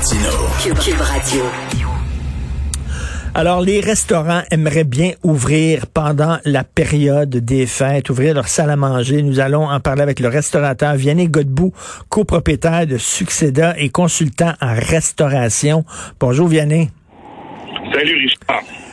Martino. Cube Radio. Alors, les restaurants aimeraient bien ouvrir pendant la période des fêtes, ouvrir leur salle à manger. Nous allons en parler avec le restaurateur Vianney Godbout, copropriétaire de Succéda et consultant en restauration. Bonjour Vianney. Salut Richard.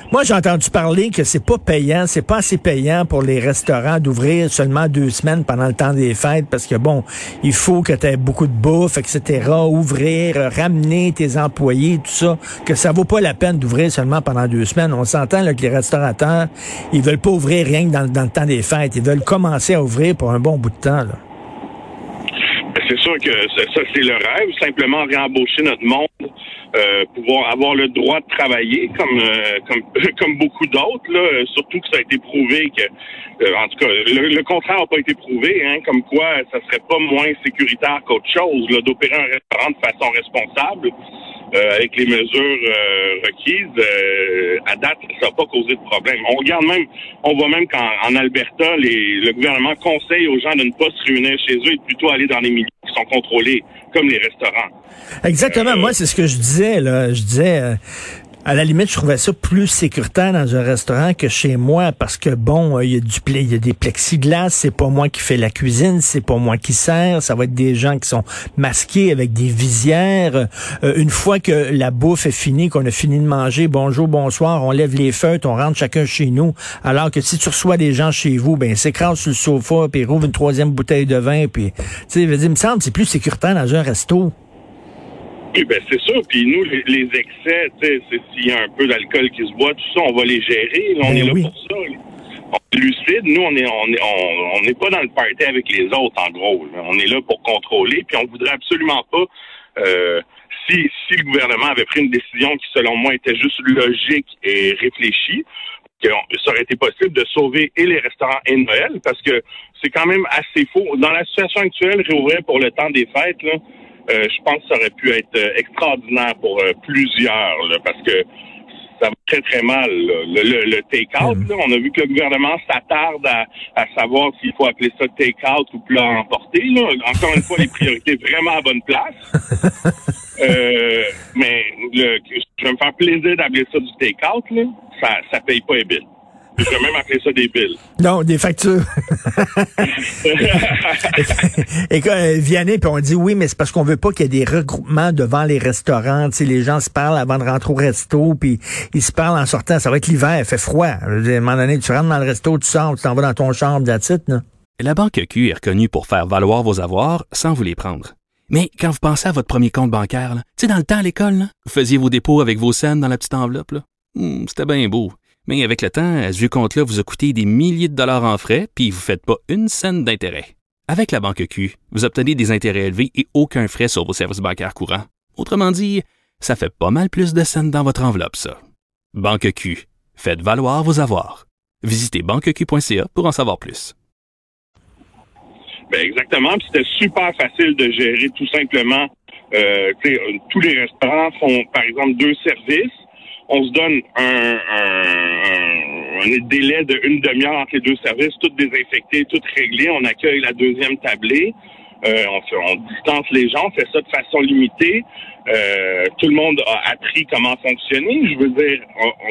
Moi, j'ai entendu parler que c'est pas payant, c'est pas assez payant pour les restaurants d'ouvrir seulement deux semaines pendant le temps des fêtes parce que bon, il faut que tu aies beaucoup de bouffe, etc. Ouvrir, ramener tes employés, tout ça, que ça vaut pas la peine d'ouvrir seulement pendant deux semaines. On s'entend que les restaurateurs, ils veulent pas ouvrir rien que dans, dans, le temps des fêtes. Ils veulent commencer à ouvrir pour un bon bout de temps. Là. C'est sûr que ça, c'est le rêve, simplement réembaucher notre monde euh, pouvoir avoir le droit de travailler comme euh, comme comme beaucoup d'autres surtout que ça a été prouvé que euh, en tout cas le, contraire n'a pas été prouvé hein comme quoi ça serait pas moins sécuritaire qu'autre chose d'opérer un restaurant de façon responsable avec les mesures requises à date ça n'a pas causé de problème. On regarde même on voit même qu'en Alberta les, le gouvernement conseille aux gens de ne pas se réunir chez eux et plutôt aller dans les milieux qui sont contrôlés comme les restaurants Exactement. Moi, c'est ce que je disais. Là. Je disais, euh, à la limite, je trouvais ça plus sécuritaire dans un restaurant que chez moi parce que bon, il y a du il y a des plexiglas, c'est pas moi qui fais la cuisine, c'est pas moi qui sers, ça va être des gens qui sont masqués avec des visières. Euh, une fois que la bouffe est finie, qu'on a fini de manger, bonjour, bonsoir, on lève les feutres, on rentre chacun chez nous. Alors que si tu reçois des gens chez vous, ben s'écrase sur le sofa, puis rouvre une troisième bouteille de vin, puis tu sais, il me semble c'est plus sécuritaire dans un resto. Oui, ben c'est sûr. Puis nous, les, excès, tu sais, s'il y a un peu d'alcool qui se boit, tout ça, on va les gérer. on ben est là pour ça. On est lucide. Nous, on est, on est, on n'est pas dans le party avec les autres, en gros. On est là pour contrôler. Puis on voudrait absolument pas. Euh, si, si le gouvernement avait pris une décision qui, selon moi, était juste logique et réfléchie, que ça aurait été possible de sauver et les restaurants et Noël, parce que c'est quand même assez faux. Dans la situation actuelle, réouvrir pour le temps des fêtes, là, je pense que ça aurait pu être euh, extraordinaire pour euh, plusieurs, parce que ça va très, très mal. Le, le, take-out, mm. on a vu que le gouvernement s'attarde à, à, savoir s'il faut appeler ça take-out ou plat emporté. Là. Encore une fois, les priorités vraiment à bonne place. euh, mais le, je vais me faire plaisir d'appeler ça du take-out. Ça ça paye pas les billes. Je vais même appeler ça des billes. Non, des factures. et, quand euh, Vianney, puis on dit oui, mais c'est parce qu'on veut pas qu'il y ait des regroupements devant les restaurants. Tu sais, les gens se parlent avant de rentrer au resto, puis ils se parlent en sortant. Ça va être l'hiver, il fait froid. À un moment donné, tu rentres dans le resto, tu sors, tu t'en vas dans ton chambre, d'attitude. La Banque Q est reconnue pour faire valoir vos avoirs sans vous les prendre. Mais quand vous pensez à votre premier compte bancaire, tu sais, dans le temps à l'école, vous faisiez vos dépôts avec vos scènes dans la petite enveloppe. Hmm, C'était bien beau. Mais avec le temps, ce vieux compte-là vous a coûté des milliers de dollars en frais, puis vous ne faites pas une scène d'intérêt. Avec la Banque Q, vous obtenez des intérêts élevés et aucun frais sur vos services bancaires courants. Autrement dit, ça fait pas mal plus de scènes dans votre enveloppe, ça. Banque Q, faites valoir vos avoirs. Visitez banqueq.ca pour en savoir plus. Ben exactement, c'était super facile de gérer tout simplement. Euh, tous les restaurants font, par exemple, deux services on se donne un, un, un, délai de une demi-heure entre les deux services, tout désinfecté, tout réglé. On accueille la deuxième tablée. Euh, on, fait, on distance les gens, on fait ça de façon limitée. Euh, tout le monde a appris comment fonctionner. Je veux dire,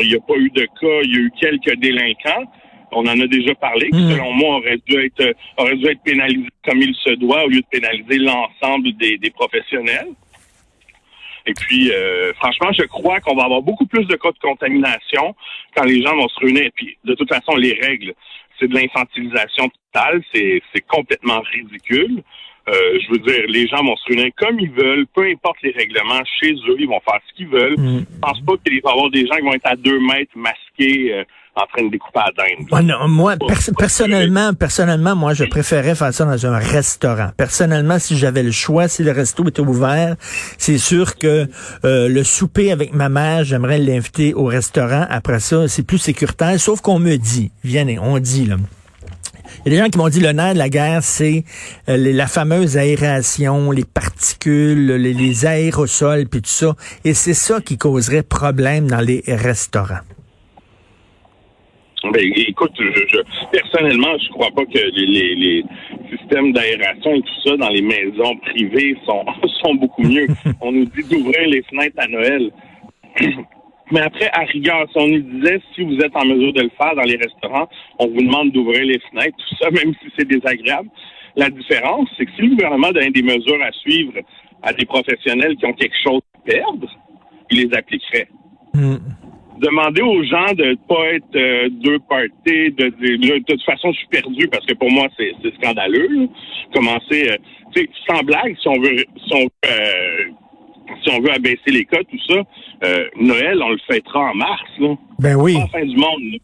il n'y a pas eu de cas, il y a eu quelques délinquants. On en a déjà parlé, qui, mmh. selon moi, aurait dû être aurait dû être pénalisé comme il se doit au lieu de pénaliser l'ensemble des, des professionnels. Et puis, euh, franchement, je crois qu'on va avoir beaucoup plus de cas de contamination quand les gens vont se réunir. Et puis, de toute façon, les règles, c'est de l'infantilisation totale. C'est, complètement ridicule. Euh, je veux dire, les gens vont se réunir comme ils veulent, peu importe les règlements, chez eux, ils vont faire ce qu'ils veulent. Mm. Je pense pas qu'il va y avoir des gens qui vont être à deux mètres masqués euh, en train de découper à dinde. moi, personnellement, personnellement, moi, je préférais faire ça dans un restaurant. Personnellement, si j'avais le choix, si le resto était ouvert, c'est sûr que euh, le souper avec ma mère, j'aimerais l'inviter au restaurant. Après ça, c'est plus sécuritaire. Sauf qu'on me dit, viens, on dit là. Il y a des gens qui m'ont dit le nerf de la guerre, c'est euh, la fameuse aération, les particules, les, les aérosols, puis tout ça. Et c'est ça qui causerait problème dans les restaurants. Ben, écoute, je, personnellement, je crois pas que les, systèmes d'aération et tout ça dans les maisons privées sont, sont beaucoup mieux. on nous dit d'ouvrir les fenêtres à Noël. Mais après, à rigueur, si on nous disait, si vous êtes en mesure de le faire dans les restaurants, on vous demande d'ouvrir les fenêtres, tout ça, même si c'est désagréable. La différence, c'est que si le gouvernement donne des mesures à suivre à des professionnels qui ont quelque chose à perdre, il les appliquerait. Hmm demander aux gens de ne pas être euh, deux parties, de dire de, toute façon je suis perdu parce que pour moi c'est scandaleux. Commencer, euh, tu sais, sans blague, si on veut, si on, euh, si on veut abaisser les cas, tout ça, Noël on le fêtera en mars, là. Ben oui. En fin du monde. Sais,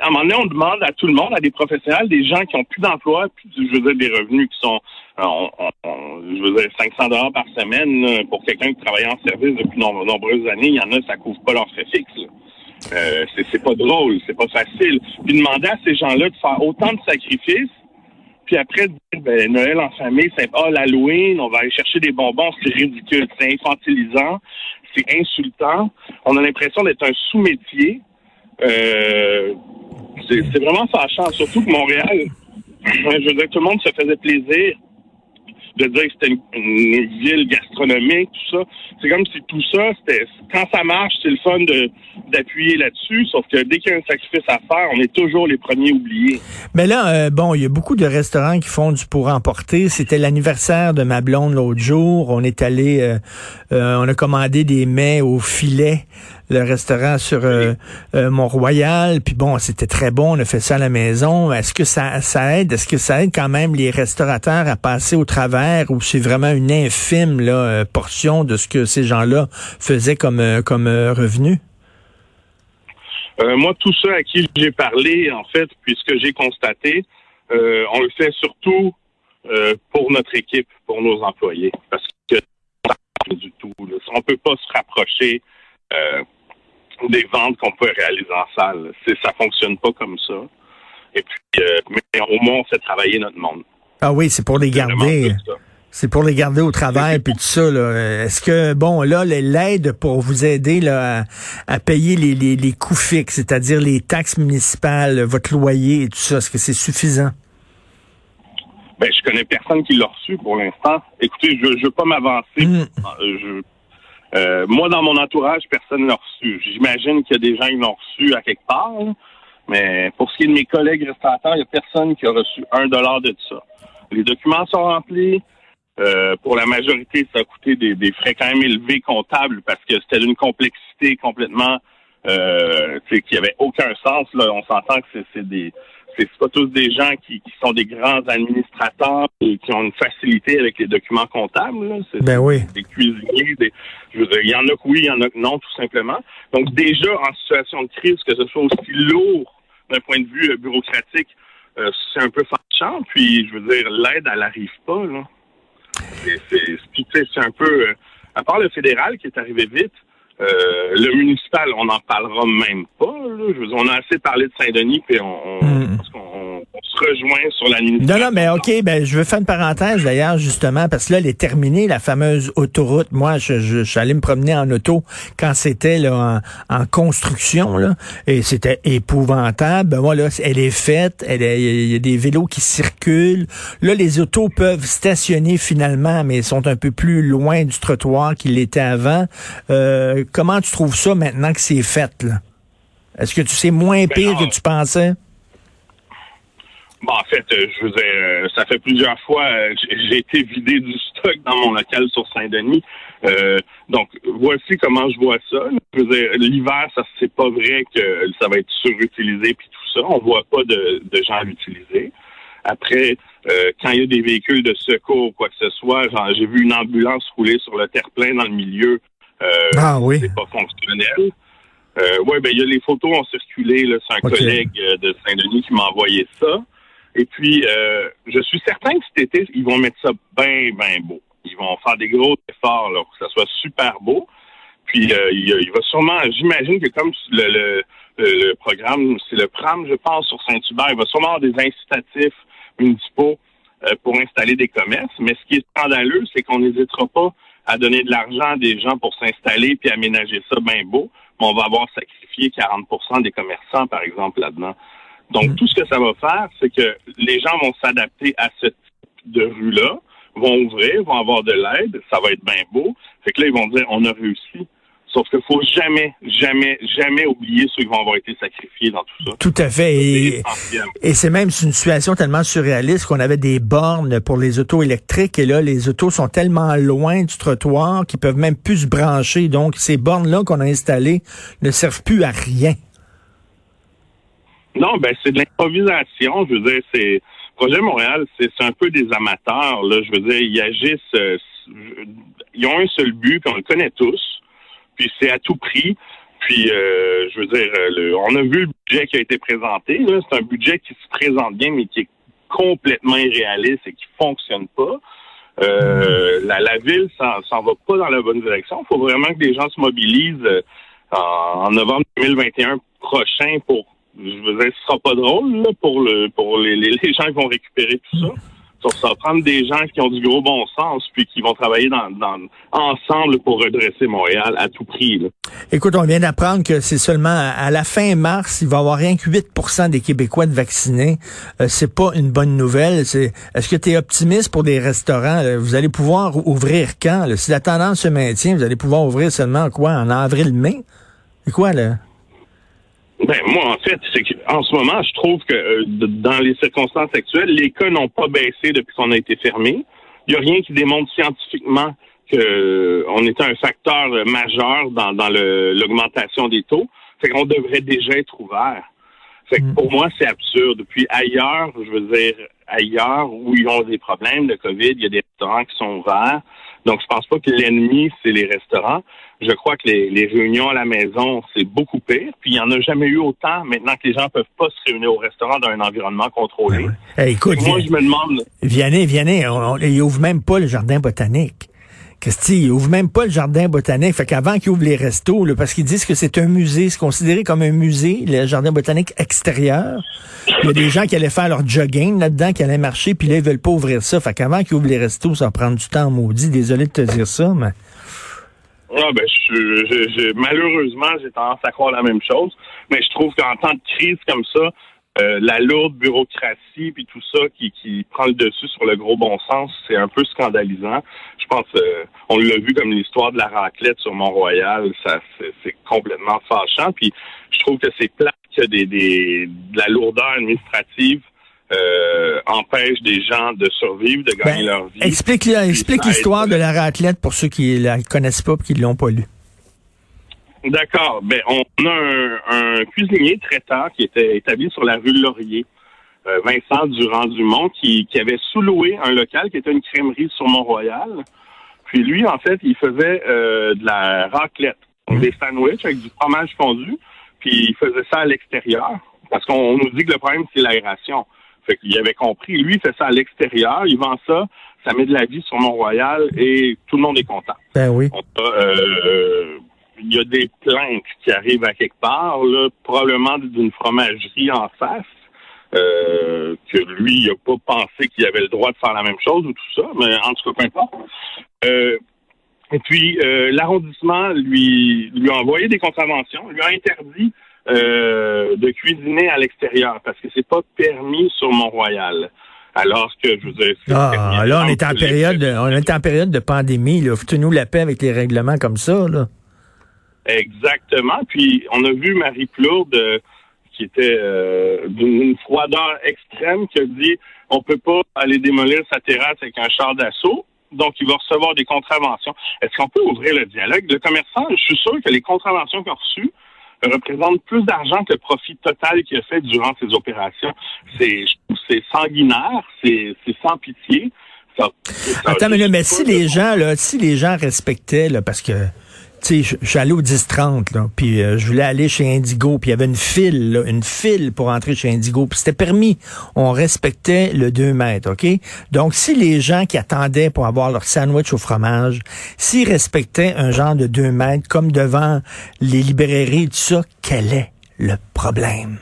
à un moment donné, on demande à tout le monde, à des professionnels, des gens qui ont plus d'emploi, puis je veux dire des revenus qui sont je veux dire, 500 dollars par semaine pour quelqu'un qui travaille en service depuis de nombreuses années, il y en a, ça couvre pas leur frais fixe. Euh, c'est pas drôle, c'est pas facile. Puis demander à ces gens-là de faire autant de sacrifices, puis après dire ben, Noël en famille, c'est oh l'Halloween, on va aller chercher des bonbons, c'est ridicule, c'est infantilisant, c'est insultant. On a l'impression d'être un sous-métier. Euh, c'est vraiment fâchant, surtout que Montréal, je veux dire, tout le monde se faisait plaisir de dire que c'était une, ville gastronomique, tout ça. C'est comme si tout ça, c'était quand ça marche, c'est le fun d'appuyer là-dessus, sauf que dès qu'il y a un sacrifice à faire, on est toujours les premiers oubliés. Mais là, euh, bon, il y a beaucoup de restaurants qui font du pour emporter. C'était l'anniversaire de ma blonde l'autre jour. On est allé, euh, euh, on a commandé des mets au filet le restaurant sur euh, euh, Mont-Royal. Puis bon, c'était très bon, on a fait ça à la maison. Est-ce que ça, ça aide? Est-ce que ça aide quand même les restaurateurs à passer au travers ou c'est vraiment une infime là, euh, portion de ce que ces gens-là faisaient comme, comme revenu? moi, tout ça à qui j'ai parlé, en fait, puisque j'ai constaté, on le fait surtout pour notre équipe, pour nos employés, parce que du tout. Là. On peut pas se rapprocher des ventes qu'on peut réaliser en salle. C'est, ça fonctionne pas comme ça. Et puis, euh, mais au moins, on fait travailler notre monde. Ah oui, c'est pour les garder. C'est pour les garder au travail puis tout ça. Là. Est-ce que bon là l'aide pour vous aider là, à, payer les, les, les, coûts fixes, c'est-à-dire les taxes municipales, votre loyer et tout ça, est-ce que c'est suffisant? Ben je connais personne qui l'a reçu pour l'instant. Écoutez, je, je veux pas m'avancer. Euh, je, euh, moi, dans mon entourage, personne ne l'a reçu. J'imagine qu'il y a des gens qui l'ont reçu à quelque part, mais pour ce qui est de mes collègues restaurateurs, il n'y a personne qui a reçu un dollar de ça. Les documents sont remplis. Euh, pour la majorité, ça a coûté des, frais quand même élevés comptables parce que c'était d'une complexité complètement euh, qui avait aucun sens. Là. On s'entend que c'est des c'est pas tous des gens qui, sont des grands administrateurs et qui ont une facilité avec les documents comptables. C'est ben oui. des cuisiniers, des, je veux dire, il y en a que oui, il y en a que non, tout simplement. Donc déjà en situation de crise, que ce soit aussi lourd d'un point de vue euh, bureaucratique, euh, c'est un peu fâchant. Puis je veux dire, l'aide, elle n'arrive pas. Là. C'est un peu, euh, à part le fédéral qui est arrivé vite, le municipal, on n'en parlera même pas. Là. on a assez parlé de Saint-Denis, puis on, hmm. se rejoint sur la Non, non, mais OK, ben, je veux faire une parenthèse d'ailleurs, justement, parce que là, elle est terminée, la fameuse autoroute. Moi, je, je, suis allé me promener en auto quand c'était là en, construction, là, et c'était épouvantable. Ben, voilà, elle est faite, il y a des vélos qui circulent. Là, les autos peuvent stationner finalement, mais ils sont un peu plus loin du trottoir qu'ils l'étaient avant. Euh, comment tu trouves ça maintenant que c'est fait, là? Est-ce que tu sais moins ben, pire que tu pensais? Bon, en fait, euh, je veux dire, euh, ça fait plusieurs fois, euh, j'ai été vidé du stock dans mon local sur Saint-Denis. donc, voici comment je vois ça. Je veux dire, l'hiver, ça c'est pas vrai que ça va être surutilisé puis tout ça. On voit pas de, de gens l'utiliser. Après, quand il y a des véhicules de secours ou quoi que ce soit, j'ai vu une ambulance rouler sur le terre-plein dans le milieu. ah oui. C'est pas fonctionnel. Euh, oui, ben il y a les photos ont circulé. C'est un collègue euh, de Saint-Denis qui m'a envoyé ça. Et puis, euh, je suis certain que cet été, ils vont mettre ça bien, bien beau. Ils vont faire des gros efforts là, pour que ça soit super beau. Puis, euh, il, va sûrement, j'imagine que comme le, le, programme, c'est le PRAM, je pense, sur Saint-Hubert, il va sûrement avoir des incitatifs municipaux pour installer des commerces. Mais ce qui est scandaleux, c'est qu'on n'hésitera pas à donner de l'argent à des gens pour s'installer puis aménager ça bien beau on va avoir sacrifié 40% des commerçants, par exemple, là-dedans. Donc, mm. tout ce que ça va faire, c'est que les gens vont s'adapter à ce type de rue-là, vont ouvrir, vont avoir de l'aide, ça va être bien beau. Fait que là, ils vont dire, on a réussi. Sauf qu'il faut jamais, jamais, jamais oublier ceux qui vont avoir été sacrifiés dans tout ça. Tout à fait. Et, et c'est même une situation tellement surréaliste qu'on avait des bornes pour les autos électriques et là, les autos sont tellement loin du trottoir qu'ils peuvent même plus se brancher. Donc, ces bornes-là qu'on a installées ne servent plus à rien. Non, ben c'est de l'improvisation. Je veux dire, c'est Projet Montréal, c'est un peu des amateurs. Là, je veux dire, ils agissent. Euh, ils ont un seul but, puis on le connaît tous puis c'est à tout prix. Puis, euh, je veux dire, euh, on a vu le budget qui a été présenté. C'est un budget qui se présente bien, mais qui est complètement irréaliste et qui fonctionne pas. Euh, la, la, ville s'en va pas dans la bonne direction. Il faut vraiment que les gens se mobilisent en, novembre 2021 prochain pour. Je veux dire, ce sera pas drôle pour le pour les, les, gens qui vont récupérer tout ça ça va prendre des gens qui ont du gros bon sens puis qui vont travailler dans, ensemble pour redresser Montréal à tout prix. Écoute, on vient d'apprendre que c'est seulement à la fin mars, il va y avoir rien que 8% des Québécois de vaccinés. Euh, c'est pas une bonne nouvelle. C'est est-ce que tu es optimiste pour des restaurants? Vous allez pouvoir ouvrir quand Si la tendance se maintient, vous allez pouvoir ouvrir seulement quoi en avril-mai? C'est quoi là? Ben, moi, en fait, c'est en ce moment, je trouve que euh, dans les circonstances actuelles, les cas n'ont pas baissé depuis qu'on a été fermé. Il n'y a rien qui démontre scientifiquement qu'on euh, était un facteur majeur dans, dans l'augmentation des taux. Fait qu'on devrait déjà être ouvert. Fait que mm. pour moi, c'est absurde. Puis ailleurs, je veux dire, ailleurs où ils ont des problèmes de COVID, il y a des restaurants qui sont ouverts. Donc, je pense pas que l'ennemi, c'est les restaurants. Je crois que les, réunions à la maison, c'est beaucoup pire. Puis, il n'y en a jamais eu autant maintenant que les gens peuvent pas se réunir au restaurant dans un environnement contrôlé. Ben écoute, moi, je me demande... Vianney, Vianney, on, on, ouvre même pas le jardin botanique. Christy, ils ouvrent même pas le jardin botanique. Fait qu'avant qu'ils ouvrent les restos, parce qu'ils disent que c'est un musée, c'est considéré comme un musée, le jardin botanique extérieur. Il y a des gens qui allaient faire leur jogging là-dedans, qui allaient marcher, puis là, ils veulent pas ouvrir ça. Fait qu'avant qu'ils ouvrent les restos, ça va prendre du temps maudit. Désolé de te dire ça, mais... Ah ben, je, malheureusement, j'ai tendance à croire la même chose, mais je trouve qu'en temps de crise comme ça, euh, la lourde bureaucratie puis tout ça qui, qui prend le dessus sur le gros bon sens, c'est un peu scandalisant. Je pense, euh, on l'a vu comme l'histoire de la raclette sur Mont-Royal, ça c'est complètement fâchant. Puis je trouve que c'est plat que des, des, de la lourdeur administrative euh, empêche des gens de survivre, de gagner ben, leur vie. Explique, explique l'histoire de la raclette pour ceux qui la connaissent pas et qui l'ont pas lu. D'accord. Ben, on a un, cuisinier traiteur qui était établi sur la rue Laurier, euh, Vincent Durand-Dumont, qui, qui avait sous-loué un local qui était une crèmerie sur Mont-Royal. Puis lui, en fait, il faisait euh, de la raclette, mmh. des sandwichs avec du fromage fondu, puis il faisait ça à l'extérieur, parce qu'on nous dit que le problème, c'est l'aération. Fait qu'il avait compris. Lui, il fait ça à l'extérieur, il vend ça, ça met de la vie sur Mont-Royal et tout le monde est content. Ben oui. Euh, il y a des plaintes qui arrivent à quelque part, là, probablement d'une fromagerie en face, euh, que lui, il n'a pas pensé qu'il avait le droit de faire la même chose ou tout ça, mais en tout cas, peu importe. Euh, et puis, euh, l'arrondissement lui, lui a envoyé des contraventions, lui a interdit de cuisiner à l'extérieur parce que c'est pas permis sur Mont-Royal. Alors que, je veux dire... Ah, là, on est en période, on est en période de pandémie, là. Faut-nous la paix avec les règlements comme ça, là. Exactement. Puis on a vu Marie Plourde euh, qui était euh, d'une froideur extrême qui a dit on peut pas aller démolir sa terrasse avec un char d'assaut. Donc, il va recevoir des contraventions. Est-ce qu'on peut ouvrir le dialogue? Le commerçant, je suis sûr que les contraventions qu'il a reçues représentent plus d'argent que le profit total qu'il a fait durant ces opérations. C'est, c'est sanguinaire, c'est, c'est sans pitié. Attends, mais, mais si les gens, là, si les gens respectaient, là, parce que tu sais, allé au 10-30, là, puis euh, je voulais aller chez Indigo, puis il y avait une file, là, une file pour entrer chez Indigo, puis c'était permis. On respectait le 2 mètres, OK? Donc, si les gens qui attendaient pour avoir leur sandwich au fromage, s'ils respectaient un genre de 2 mètres, comme devant les librairies, tout ça, quel est le problème?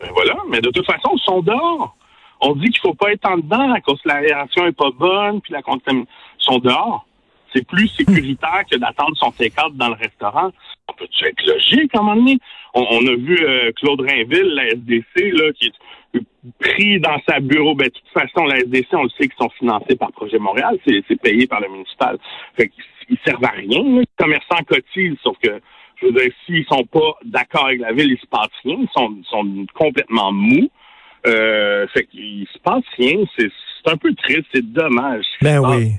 Ben voilà, mais de toute façon, ils sont dehors. On dit qu'il faut pas être en dedans que l'aération est pas bonne, puis la contamination. sont dehors. C'est plus sécuritaire que d'attendre son take dans le restaurant. On peut-tu être logique à un moment donné? On, a vu euh, Claude Rainville, la SDC, là, qui est pris dans sa bureau. Ben, de toute façon, la SDC, on le sait qu'ils sont financés par Projet Montréal. C'est payé par le municipal. Fait qu'ils servent à rien. Les commerçants cotisent, sauf que je veux dire, s'ils sont pas d'accord avec la ville, il se passe rien. Ils sont, sont complètement mous. Euh, fait qu'il se passe rien. C'est un peu triste. C'est dommage. Ben oui.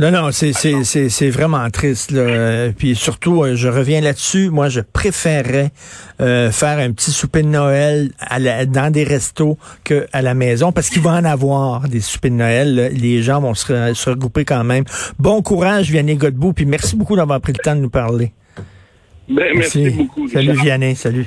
Non, non, c'est, c'est, c'est, c'est vraiment triste. Là. Puis surtout, euh, je reviens là-dessus. Moi, je préférerais euh, faire un petit souper de Noël à dans des restos qu'à la maison, parce qu'il va en avoir des soupers de Noël. Les gens vont se, se regrouper quand même. Bon courage, Vianney Godbout, puis merci beaucoup d'avoir pris le temps de nous parler. Ben, merci. beaucoup. Salut Vianney, salut.